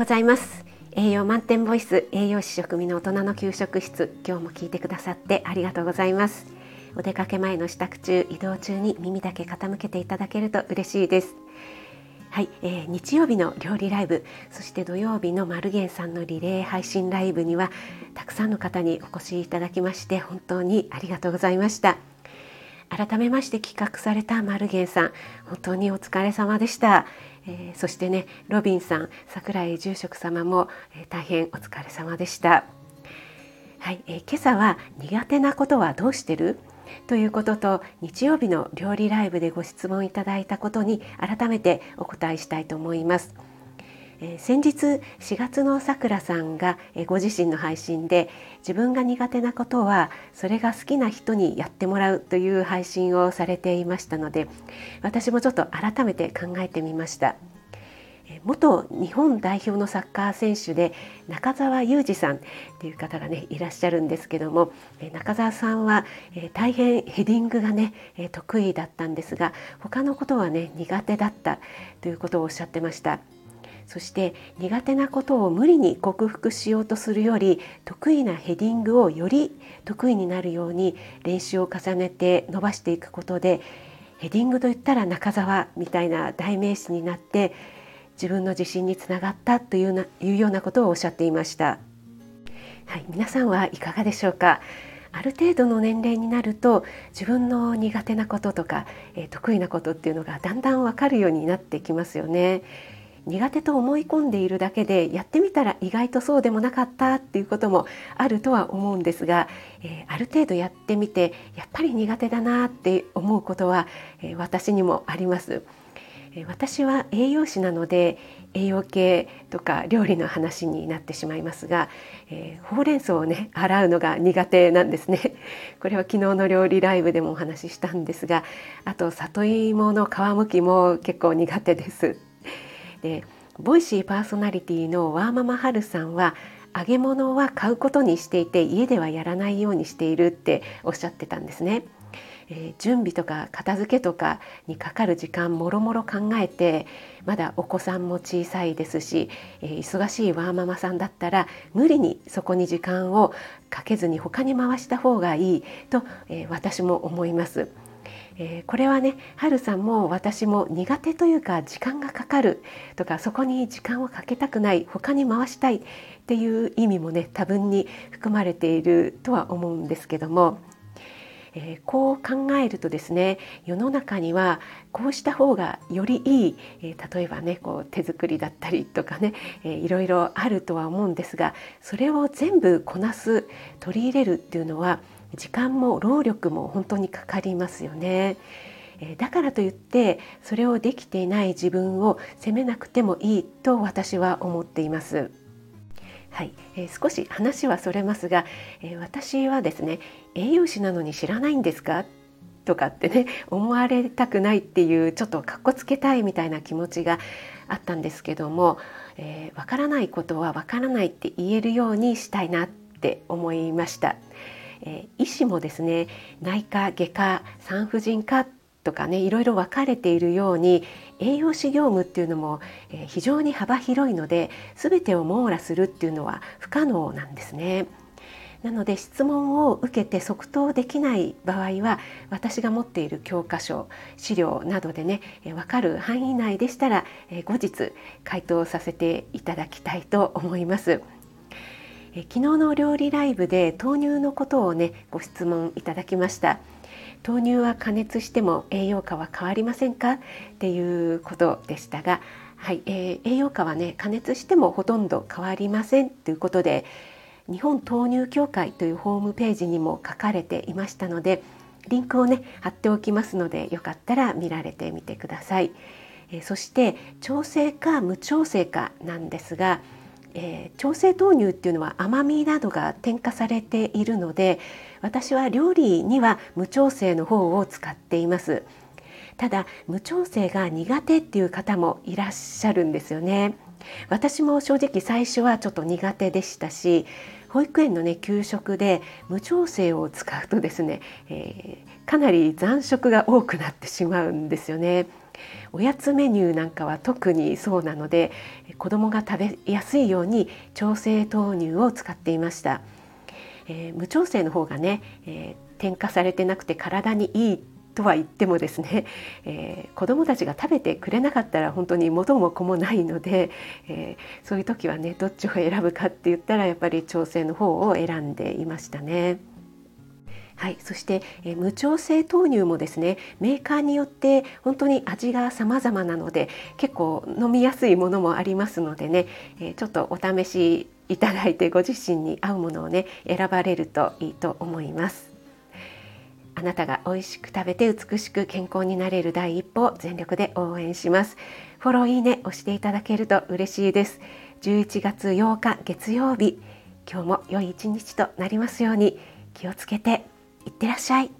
ございます。栄養満点ボイス栄養士食味の大人の給食室。今日も聞いてくださってありがとうございます。お出かけ前の支度中移動中に耳だけ傾けていただけると嬉しいです。はい、えー、日曜日の料理ライブそして土曜日のマルゲンさんのリレー配信ライブにはたくさんの方にお越しいただきまして本当にありがとうございました。改めまして企画されたマルゲンさん本当にお疲れ様でした、えー、そしてねロビンさん桜井住職様も、えー、大変お疲れ様でしたはい、えー、今朝は苦手なことはどうしてる？ということと日曜日の料理ライブでご質問いただいたことに改めてお答えしたいと思います。えー、先日4月のさくらさんが、えー、ご自身の配信で自分が苦手なことはそれが好きな人にやってもらうという配信をされていましたので私もちょっと改めて考えてみました。元日本代表のサッカー選手で中澤裕二さんという方がねいらっしゃるんですけども中澤さんは大変ヘディングがね得意だったんですが他のことはね苦手だったということをおっしゃってました。そして苦手なことを無理に克服しようとするより得意なヘディングをより得意になるように練習を重ねて伸ばしていくことでヘディングといったら中澤みたいな代名詞になって自分の自信につながったというないうようなことをおっしゃっていました。はい、皆さんはいかがでしょうか？ある程度の年齢になると自分の苦手なこととか、えー、得意なことっていうのがだんだんわかるようになってきますよね。苦手と思い込んでいるだけでやってみたら意外とそうでもなかったっていうこともあるとは思うんですが、えー、ある程度やってみてやっぱり苦手だなって思うことは、えー、私にもあります。私は栄養士なので栄養系とか料理の話になってしまいますが、えー、ほうれん草をね洗うのが苦手なんですね これは昨日の料理ライブでもお話ししたんですがあと里芋の皮むきも結構苦手ですでボイシーパーソナリティのワーママハルさんは揚げ物は買うことにしていて家ではやらないようにしているっておっしゃってたんですね。えー、準備とか片付けとかにかかる時間もろもろ考えてまだお子さんも小さいですし、えー、忙しいワーママさんだったら無理にそこに時間をかけずに他に回した方がいいと、えー、私も思います。えー、これはねはるさんも私も苦手というか時間がかかるとかそこに時間をかけたくない他に回したいっていう意味もね多分に含まれているとは思うんですけども。えー、こう考えるとですね世の中にはこうした方がよりいい、えー、例えばねこう手作りだったりとかね、えー、いろいろあるとは思うんですがそれを全部こなす取り入れるっていうのは時間も労力も本当にかかりますよね。だからといってそれをできていない自分を責めなくてもいいと私は思っています。はい、えー、少し話はそれますが、えー、私はですね栄養士なのに知らないんですか？とかってね 思われたくないっていうちょっとかっこつけたいみたいな気持ちがあったんですけども、えー、からないことは分からないって言えるようにしたいなって思いました。えー、医師もですね内科外科産婦人科とかねいろいろ分かれているように栄養士業務っていうのも、えー、非常に幅広いので全てを網羅するっていうのは不可能なんですね。なので質問を受けて即答できない場合は私が持っている教科書資料などでね分かる範囲内でしたら後日回答させていただきたいと思います。え昨日の料理ライブで豆乳のことをねご質問いただきました。豆乳は加熱しても栄養価は変わりませんか？っていうことでしたがはい、えー、栄養価はね加熱してもほとんど変わりません。ということで日本豆乳協会というホームページにも書かれていましたのでリンクをね貼っておきますのでよかったら見られてみてください。えそして調整か無調整かなんですがえー、調整豆乳っていうのは甘みなどが添加されているので私は料理には無調整の方を使っていますただ無調整が苦手っていう方もいらっしゃるんですよね私も正直最初はちょっと苦手でしたし保育園のね給食で無調整を使うとですね、えー、かなり残食が多くなってしまうんですよね。おやつメニューなんかは特にそうなので子どもが食べやすいように調整豆乳を使っていました、えー、無調整の方がね、えー、添加されてなくて体にいいとは言ってもですね、えー、子どもたちが食べてくれなかったら本当に元も子もないので、えー、そういう時はねどっちを選ぶかって言ったらやっぱり調整の方を選んでいましたね。はい、そして、え無調整豆乳もですねメーカーによって本当に味が様々なので結構飲みやすいものもありますのでね、えちょっとお試しいただいてご自身に合うものをね選ばれるといいと思います。あなたが美味しく食べて美しく健康になれる第一歩全力で応援します。フォローいいね押していただけると嬉しいです。11月8日月曜日今日も良い一日となりますように気をつけて。いってらっしゃい。